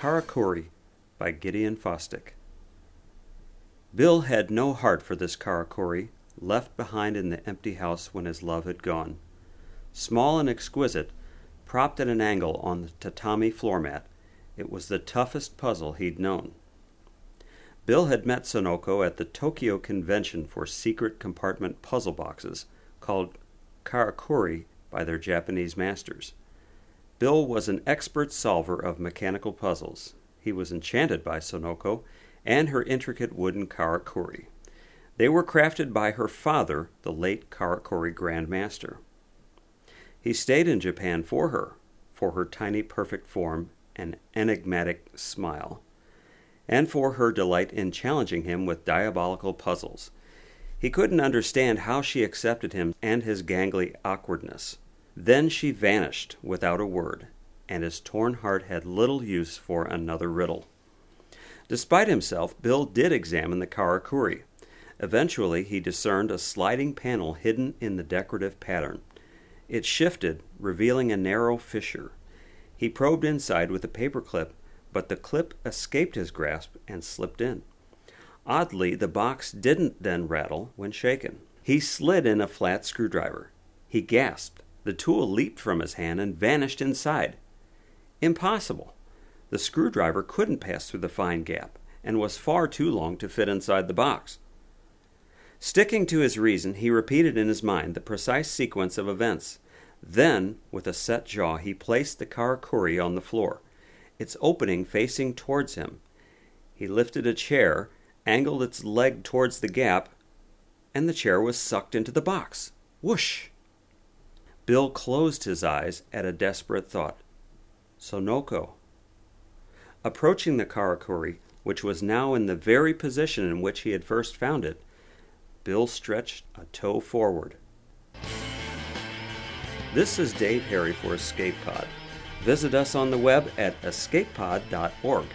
Karakuri by Gideon Fosdick. Bill had no heart for this Karakuri, left behind in the empty house when his love had gone. Small and exquisite, propped at an angle on the tatami floor mat, it was the toughest puzzle he'd known. Bill had met Sonoko at the Tokyo Convention for secret compartment puzzle boxes, called Karakuri by their Japanese masters. Bill was an expert solver of mechanical puzzles. He was enchanted by Sonoko and her intricate wooden karakuri. They were crafted by her father, the late karakuri Grand Master. He stayed in Japan for her, for her tiny perfect form and enigmatic smile, and for her delight in challenging him with diabolical puzzles. He couldn't understand how she accepted him and his gangly awkwardness. Then she vanished without a word, and his torn heart had little use for another riddle. Despite himself, Bill did examine the karakuri. Eventually, he discerned a sliding panel hidden in the decorative pattern. It shifted, revealing a narrow fissure. He probed inside with a paper clip, but the clip escaped his grasp and slipped in. Oddly, the box didn't then rattle when shaken. He slid in a flat screwdriver. He gasped. The tool leaped from his hand and vanished inside. Impossible. The screwdriver couldn't pass through the fine gap and was far too long to fit inside the box. Sticking to his reason, he repeated in his mind the precise sequence of events. Then, with a set jaw, he placed the karakuri on the floor, its opening facing towards him. He lifted a chair, angled its leg towards the gap, and the chair was sucked into the box. Whoosh! Bill closed his eyes at a desperate thought. Sonoko. Approaching the karakuri, which was now in the very position in which he had first found it, Bill stretched a toe forward. This is Dave Harry for Escape Pod. Visit us on the web at escapepod.org.